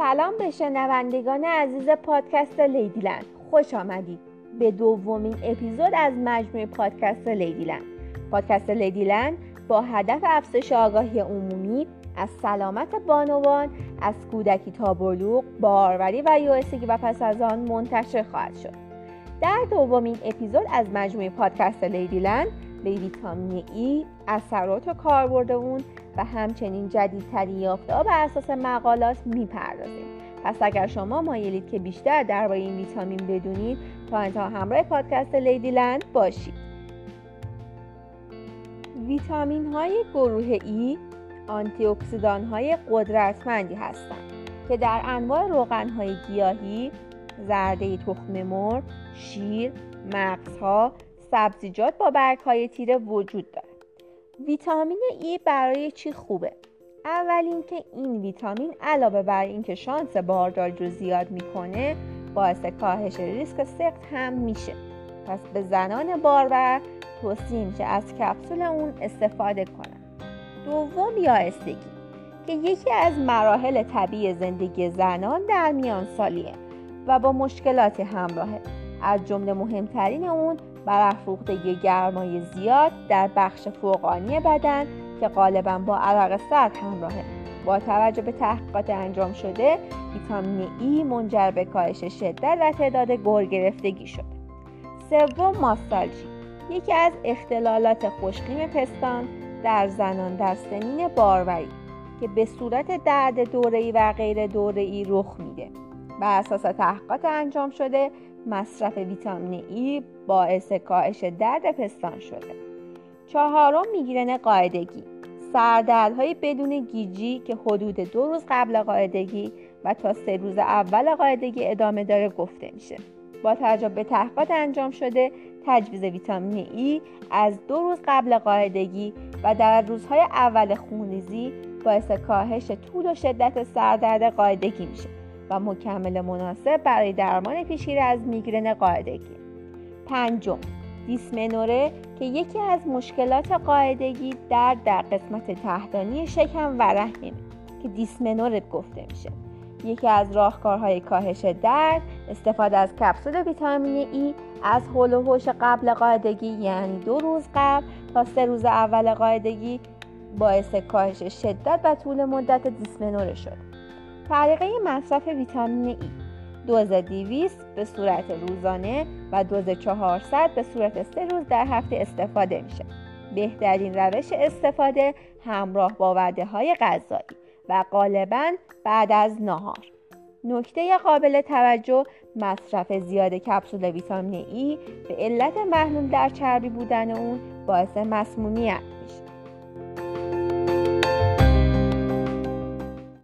سلام به شنوندگان عزیز پادکست Ladyland. خوش آمدید. به دومین اپیزود از مجموعه پادکست Ladyland. پادکست Ladyland با هدف افزایش آگاهی عمومی از سلامت بانوان از کودکی تا بلوغ باروری و یائسگی و پس از آن منتشر خواهد شد. در دومین اپیزود از مجموعه پادکست Ladyland به ویتامین E اثرات و کاربرد اون و همچنین جدیدترین یافته بر اساس مقالات می‌پردازیم پس اگر شما مایلید که بیشتر درباره این ویتامین بدونید تا انتها همراه پادکست لیدیلند باشید ویتامین های گروه ای آنتی اکسیدان های قدرتمندی هستند که در انواع روغن های گیاهی، زرده تخم مرغ، شیر، مغزها، سبزیجات با برگ های تیره وجود دارد. ویتامین ای برای چی خوبه؟ اول اینکه این ویتامین علاوه بر اینکه شانس بارداری رو زیاد می‌کنه باعث کاهش ریسک سقط هم میشه. پس به زنان بارور توصیه میشه از کپسول اون استفاده کنن. دوم یائسگی که یکی از مراحل طبیعی زندگی زنان در میان سالیه و با مشکلات همراهه. از جمله مهمترین اون برافروختگی گرمای زیاد در بخش فوقانی بدن که غالبا با عرق سرد همراهه. با توجه به تحقیقات انجام شده ویتامین ای منجر به کاهش شدت و تعداد گر گرفتگی شده. سوم ماستالژی یکی از اختلالات خوشقیم پستان در زنان در سنین باروری که به صورت درد دوره‌ای و غیر دوره‌ای رخ میده. بر اساس تحقیقات انجام شده مصرف ویتامین ای باعث کاهش درد پستان شده. چهارم می‌گیرن قاعدگی. سردردهای بدون گیجی که حدود دو روز قبل قاعدگی و تا سه روز اول قاعدگی ادامه داره گفته میشه. با توجه به تحقیقات انجام شده تجویز ویتامین ای از دو روز قبل قاعدگی و در روزهای اول خونریزی باعث کاهش طول و شدت سردرد قاعدگی میشه. و مکمل مناسب برای درمان پیشگیری از میگرن قاعدگی. پنجم دیسمنوره که یکی از مشکلات قاعدگی در در قسمت تحتانی شکم و رحمه که دیسمنوره گفته میشه. یکی از راهکارهای کاهش درد استفاده از کپسول ویتامین ای از حول و حوش قبل قاعدگی یعنی دو روز قبل تا سه روز اول قاعدگی باعث کاهش شدت و طول مدت دیسمنوره شد. طریقه مصرف ویتامین ای. دوز 200 به صورت روزانه و دوز 400 به صورت سه روز در هفته استفاده میشه. بهترین روش استفاده همراه با وعده های غذایی و غالبا بعد از نهار. نکته قابل توجه مصرف زیاد کپسول ویتامین ای به علت محلول در چربی بودن اون باعث مسمومیت.